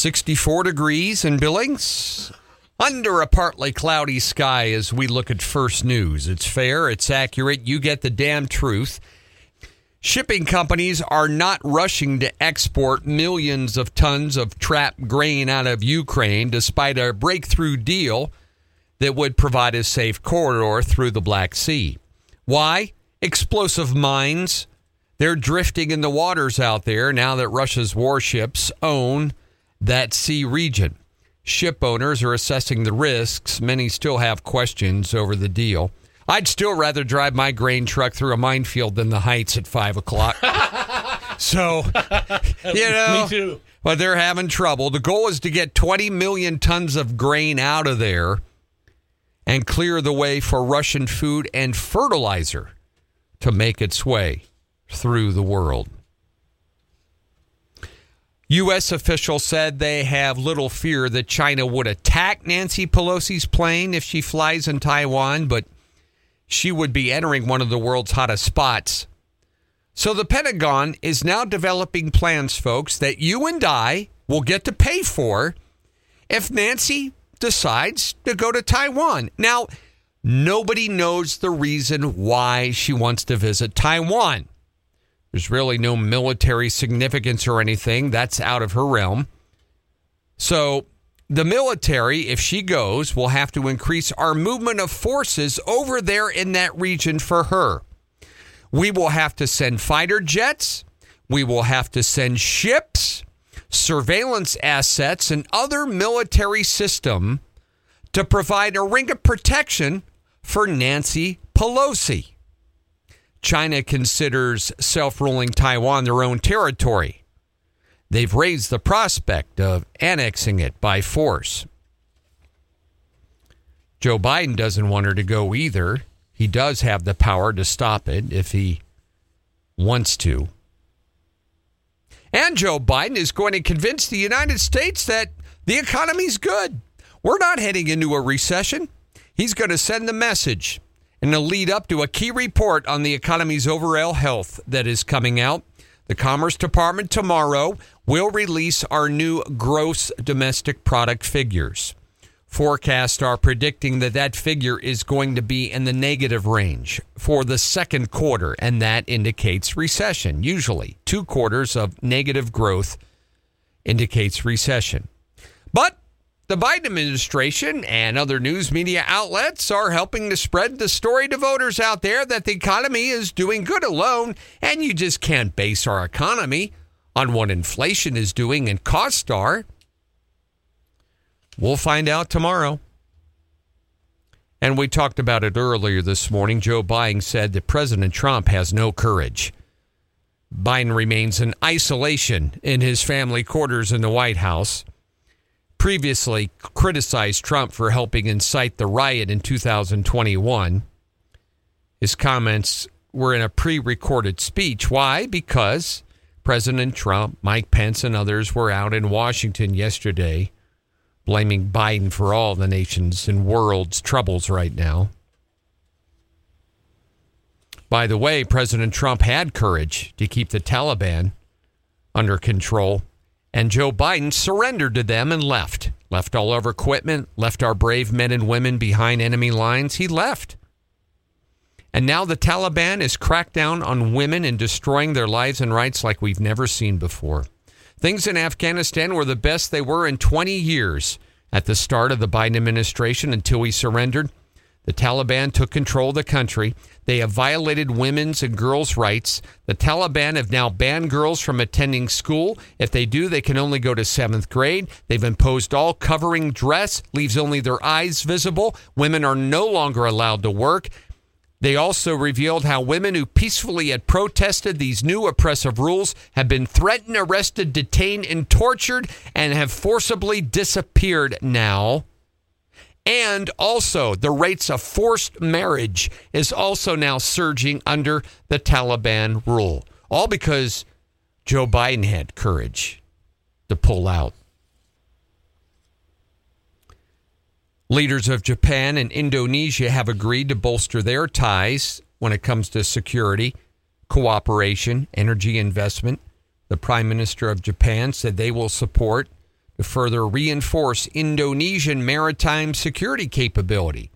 64 degrees in Billings. Under a partly cloudy sky as we look at first news. It's fair, it's accurate, you get the damn truth. Shipping companies are not rushing to export millions of tons of trapped grain out of Ukraine despite a breakthrough deal that would provide a safe corridor through the Black Sea. Why? Explosive mines. They're drifting in the waters out there now that Russia's warships own that sea region. Ship owners are assessing the risks. Many still have questions over the deal. I'd still rather drive my grain truck through a minefield than the heights at five o'clock. so, you know, Me too. but they're having trouble. The goal is to get 20 million tons of grain out of there and clear the way for Russian food and fertilizer to make its way through the world. U.S. officials said they have little fear that China would attack Nancy Pelosi's plane if she flies in Taiwan, but she would be entering one of the world's hottest spots. So the Pentagon is now developing plans, folks, that you and I will get to pay for if Nancy decides to go to Taiwan. Now, nobody knows the reason why she wants to visit Taiwan. There's really no military significance or anything. That's out of her realm. So, the military, if she goes, will have to increase our movement of forces over there in that region for her. We will have to send fighter jets. We will have to send ships, surveillance assets, and other military system to provide a ring of protection for Nancy Pelosi. China considers self ruling Taiwan their own territory. They've raised the prospect of annexing it by force. Joe Biden doesn't want her to go either. He does have the power to stop it if he wants to. And Joe Biden is going to convince the United States that the economy's good. We're not heading into a recession. He's going to send the message and to lead up to a key report on the economy's overall health that is coming out. The Commerce Department tomorrow will release our new gross domestic product figures. Forecasts are predicting that that figure is going to be in the negative range for the second quarter, and that indicates recession. Usually, two quarters of negative growth indicates recession. But the Biden administration and other news media outlets are helping to spread the story to voters out there that the economy is doing good alone, and you just can't base our economy on what inflation is doing and costs are. We'll find out tomorrow. And we talked about it earlier this morning. Joe Biden said that President Trump has no courage. Biden remains in isolation in his family quarters in the White House. Previously criticized Trump for helping incite the riot in 2021. His comments were in a pre recorded speech. Why? Because President Trump, Mike Pence, and others were out in Washington yesterday blaming Biden for all the nation's and world's troubles right now. By the way, President Trump had courage to keep the Taliban under control, and Joe Biden surrendered to them and left. Left all of our equipment, left our brave men and women behind enemy lines. He left. And now the Taliban is cracked down on women and destroying their lives and rights like we've never seen before. Things in Afghanistan were the best they were in 20 years at the start of the Biden administration until he surrendered. The Taliban took control of the country. They have violated women's and girls' rights. The Taliban have now banned girls from attending school. If they do, they can only go to seventh grade. They've imposed all covering dress, leaves only their eyes visible. Women are no longer allowed to work. They also revealed how women who peacefully had protested these new oppressive rules have been threatened, arrested, detained, and tortured, and have forcibly disappeared now. And also, the rates of forced marriage is also now surging under the Taliban rule. All because Joe Biden had courage to pull out. Leaders of Japan and Indonesia have agreed to bolster their ties when it comes to security, cooperation, energy investment. The Prime Minister of Japan said they will support to further reinforce Indonesian maritime security capability.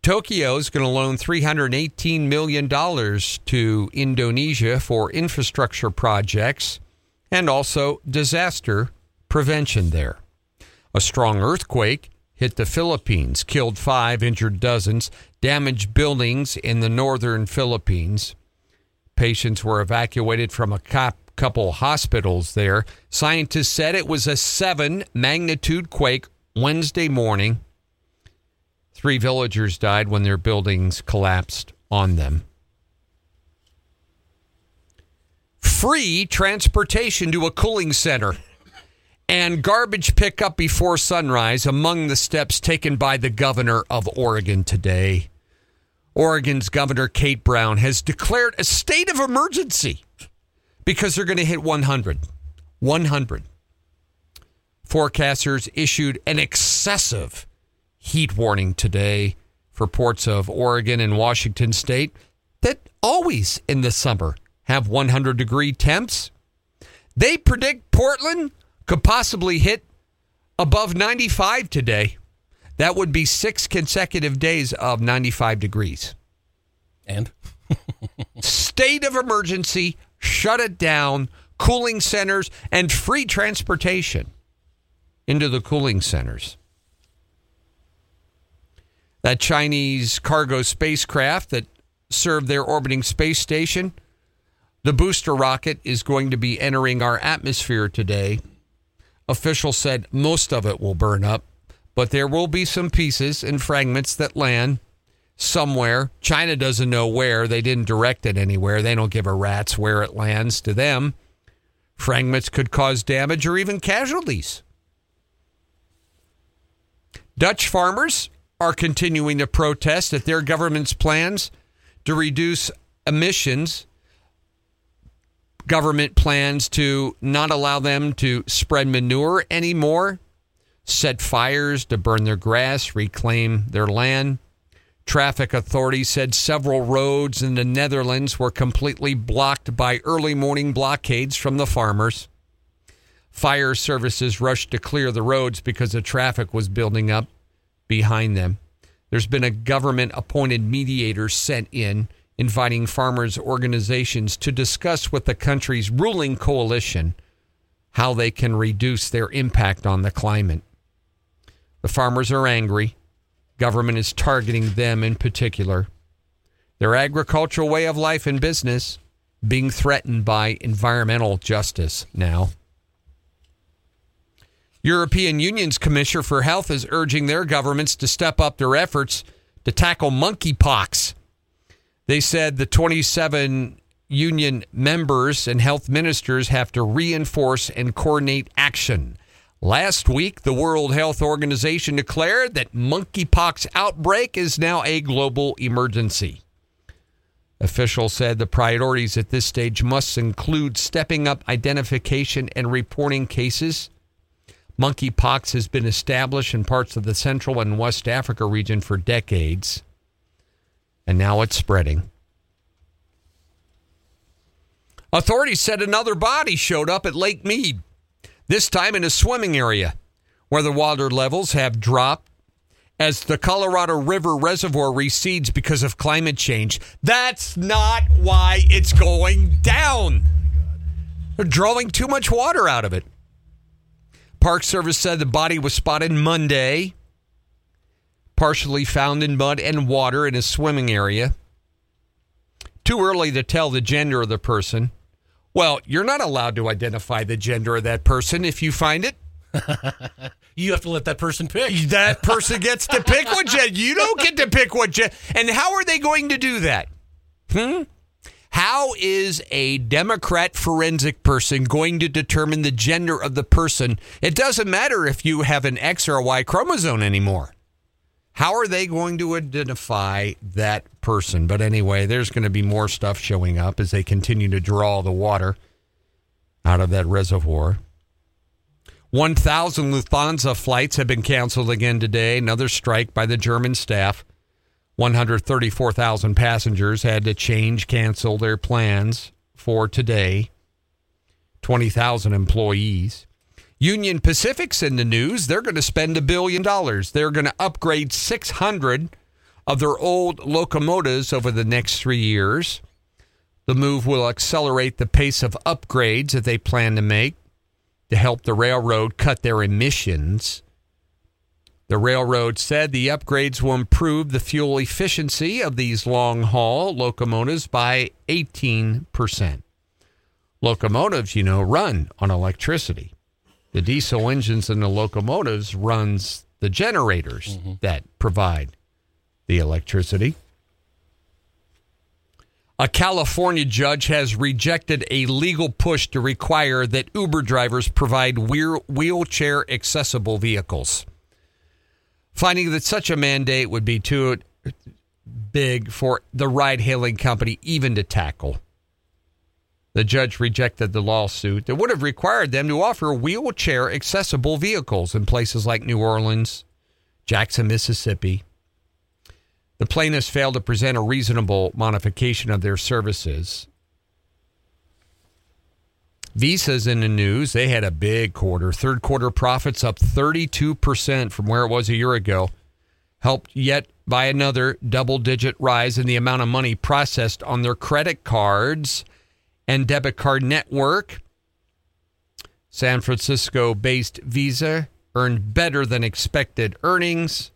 Tokyo is going to loan $318 million to Indonesia for infrastructure projects and also disaster prevention there. A strong earthquake hit the Philippines, killed five, injured dozens, damaged buildings in the northern Philippines. Patients were evacuated from a couple hospitals there. Scientists said it was a seven magnitude quake Wednesday morning. Three villagers died when their buildings collapsed on them. Free transportation to a cooling center and garbage pickup before sunrise among the steps taken by the governor of Oregon today. Oregon's Governor Kate Brown has declared a state of emergency because they're going to hit 100. 100. Forecasters issued an excessive heat warning today for ports of Oregon and Washington state that always in the summer have 100 degree temps. They predict Portland could possibly hit above 95 today. That would be six consecutive days of 95 degrees. And? State of emergency, shut it down, cooling centers, and free transportation into the cooling centers that Chinese cargo spacecraft that served their orbiting space station. The booster rocket is going to be entering our atmosphere today. Officials said most of it will burn up, but there will be some pieces and fragments that land somewhere. China doesn't know where. They didn't direct it anywhere. They don't give a rat's where it lands to them. Fragments could cause damage or even casualties. Dutch farmers are continuing to protest at their government's plans to reduce emissions, government plans to not allow them to spread manure anymore, set fires to burn their grass, reclaim their land. Traffic authorities said several roads in the Netherlands were completely blocked by early morning blockades from the farmers. Fire services rushed to clear the roads because the traffic was building up behind them. There's been a government appointed mediator sent in inviting farmers' organizations to discuss with the country's ruling coalition how they can reduce their impact on the climate. The farmers are angry. Government is targeting them in particular. Their agricultural way of life and business being threatened by environmental justice now. European Union's Commissioner for Health is urging their governments to step up their efforts to tackle monkeypox. They said the 27 union members and health ministers have to reinforce and coordinate action. Last week, the World Health Organization declared that monkeypox outbreak is now a global emergency. Officials said the priorities at this stage must include stepping up identification and reporting cases Monkeypox has been established in parts of the Central and West Africa region for decades, and now it's spreading. Authorities said another body showed up at Lake Mead, this time in a swimming area where the water levels have dropped as the Colorado River Reservoir recedes because of climate change. That's not why it's going down. They're drawing too much water out of it. Park Service said the body was spotted Monday, partially found in mud and water in a swimming area. Too early to tell the gender of the person. Well, you're not allowed to identify the gender of that person if you find it. you have to let that person pick. That person gets to pick what gender. You don't get to pick what gender. And how are they going to do that? Hmm? How is a Democrat forensic person going to determine the gender of the person? It doesn't matter if you have an X or a Y chromosome anymore. How are they going to identify that person? But anyway, there's going to be more stuff showing up as they continue to draw the water out of that reservoir. 1,000 Lufthansa flights have been canceled again today. Another strike by the German staff. 134,000 passengers had to change, cancel their plans for today. 20,000 employees. Union Pacific's in the news. They're going to spend a billion dollars. They're going to upgrade 600 of their old locomotives over the next three years. The move will accelerate the pace of upgrades that they plan to make to help the railroad cut their emissions. The railroad said the upgrades will improve the fuel efficiency of these long haul locomotives by 18%. Locomotives, you know, run on electricity. The diesel engines in the locomotives runs the generators mm-hmm. that provide the electricity. A California judge has rejected a legal push to require that Uber drivers provide wheel- wheelchair accessible vehicles, finding that such a mandate would be too big for the ride hailing company even to tackle. The judge rejected the lawsuit that would have required them to offer wheelchair accessible vehicles in places like New Orleans, Jackson, Mississippi. The plaintiffs failed to present a reasonable modification of their services. Visa's in the news. They had a big quarter. Third quarter profits up 32% from where it was a year ago. Helped yet by another double digit rise in the amount of money processed on their credit cards and debit card network. San Francisco based Visa earned better than expected earnings.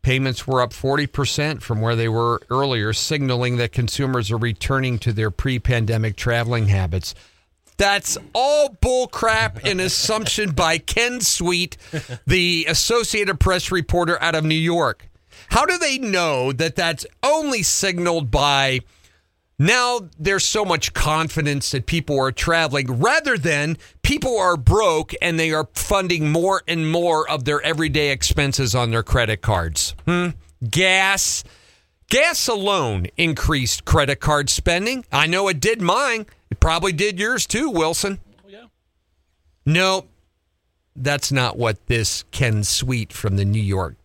Payments were up 40% from where they were earlier, signaling that consumers are returning to their pre pandemic traveling habits. That's all bullcrap and assumption by Ken Sweet, the Associated Press reporter out of New York. How do they know that that's only signaled by now there's so much confidence that people are traveling rather than people are broke and they are funding more and more of their everyday expenses on their credit cards. Hmm? Gas. Gas alone increased credit card spending. I know it did mine. It probably did yours too, Wilson. Oh, yeah. No, that's not what this Ken Sweet from the New York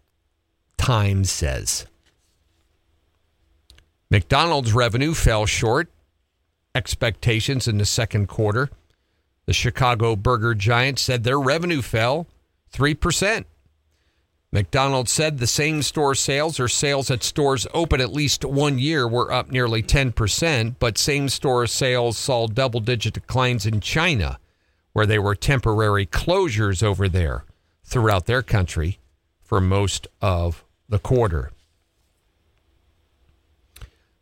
Times says. McDonald's revenue fell short expectations in the second quarter. The Chicago burger giant said their revenue fell 3%. McDonald's said the same store sales or sales at stores open at least one year were up nearly 10%, but same store sales saw double digit declines in China, where there were temporary closures over there throughout their country for most of the quarter.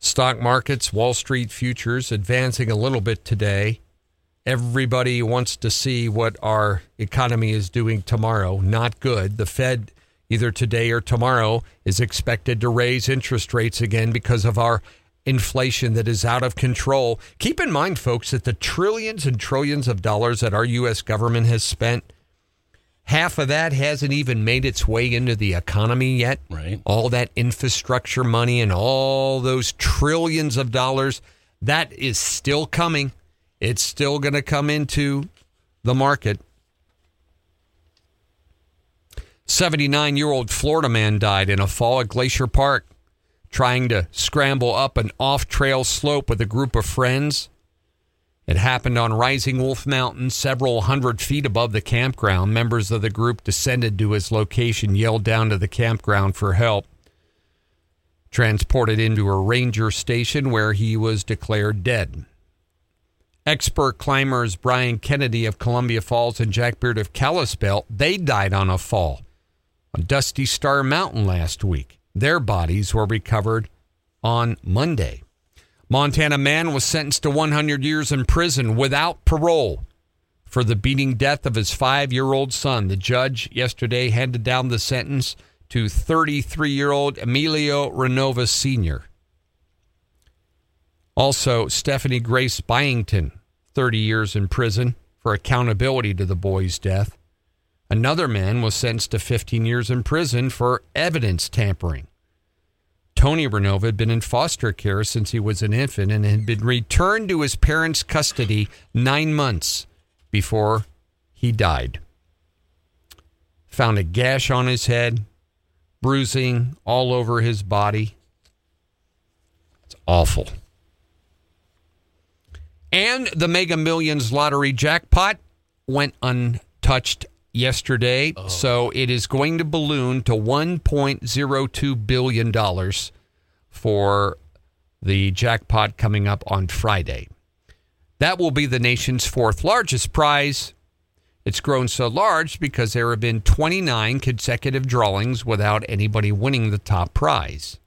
Stock markets, Wall Street futures advancing a little bit today. Everybody wants to see what our economy is doing tomorrow. Not good. The Fed, either today or tomorrow, is expected to raise interest rates again because of our inflation that is out of control. Keep in mind, folks, that the trillions and trillions of dollars that our U.S. government has spent, half of that hasn't even made its way into the economy yet Right. all that infrastructure money and all those trillions of dollars that is still coming it's still going to come into the market 79 year old Florida man died in a fall at Glacier Park trying to scramble up an off trail slope with a group of friends. It happened on Rising Wolf Mountain, several hundred feet above the campground. Members of the group descended to his location, yelled down to the campground for help. Transported into a ranger station where he was declared dead. Expert climbers Brian Kennedy of Columbia Falls and Jack Beard of Kalispell, they died on a fall on Dusty Star Mountain last week. Their bodies were recovered on Monday. Montana man was sentenced to 100 years in prison without parole for the beating death of his five year old son. The judge yesterday handed down the sentence to 33 year old Emilio Renova Sr. Also, Stephanie Grace Byington, 30 years in prison for accountability to the boy's death. Another man was sentenced to 15 years in prison for evidence tampering. Tony Renova had been in foster care since he was an infant and had been returned to his parents' custody nine months before he died. Found a gash on his head, bruising all over his body. It's awful. And the Mega Millions lottery jackpot went touched yesterday. Oh. So it is going to balloon to $1.02 billion for the jackpot coming up on Friday. That will be the nation's fourth largest prize. It's grown so large because there have been 29 consecutive drawings without anybody winning the top prize.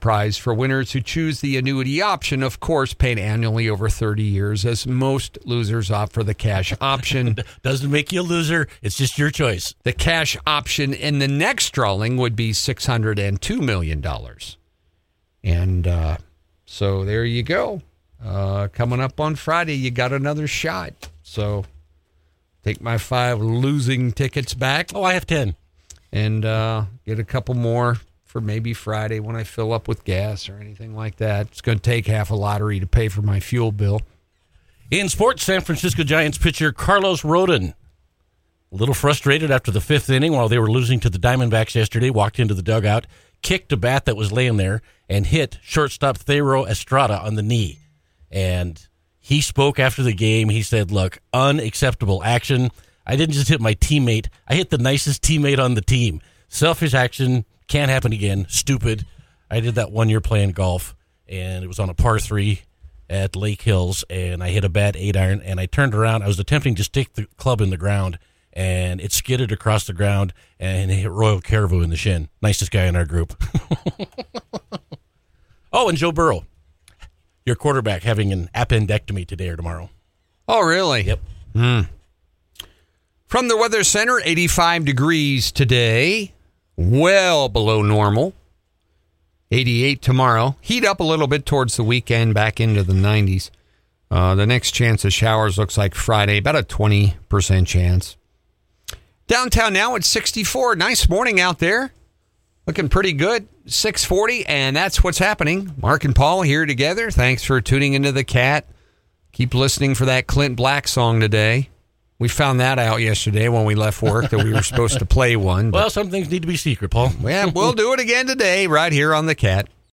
Prize for winners who choose the annuity option, of course, paid annually over 30 years, as most losers opt for the cash option. Doesn't make you a loser. It's just your choice. the cash option in the next drawing would be $602 million. And uh, so there you go. Uh, coming up on Friday, you got another shot. So take my five losing tickets back Oh, I have 10. and uh, get a couple more for maybe Friday when I fill up with gas or anything like that. It's going to take half a lottery to pay for my fuel bill. In sports, San Francisco Giants pitcher Carlos Rodon, a little frustrated after the fifth inning while they were losing to the Diamondbacks yesterday, walked into the dugout, kicked a bat that was laying there, and hit shortstop Thairo Estrada on the knee. And he spoke after the game. He said, Look, unacceptable action. I didn't just hit my teammate, I hit the nicest teammate on the team. Selfish action, can't happen again. Stupid. I did that one year playing golf, and it was on a par three at Lake Hills, and I hit a bad eight iron, and I turned around. I was attempting to stick the club in the ground, and it skidded across the ground and hit Royal Caribou in the shin. Nicest guy in our group. oh, and Joe Burrow, your quarterback, having an appendectomy today or tomorrow. Oh, really? Yep. Hmm. From the Weather Center, 85 degrees today, well below normal. 88 tomorrow. Heat up a little bit towards the weekend, back into the 90s. Uh, the next chance of showers looks like Friday, about a 20% chance. Downtown now at 64. Nice morning out there. Looking pretty good. 640, and that's what's happening. Mark and Paul here together. Thanks for tuning into the cat. Keep listening for that Clint Black song today. We found that out yesterday when we left work that we were supposed to play one. But Well, some things need to be secret, Paul. yeah, we'll do it again today, right here on the cat.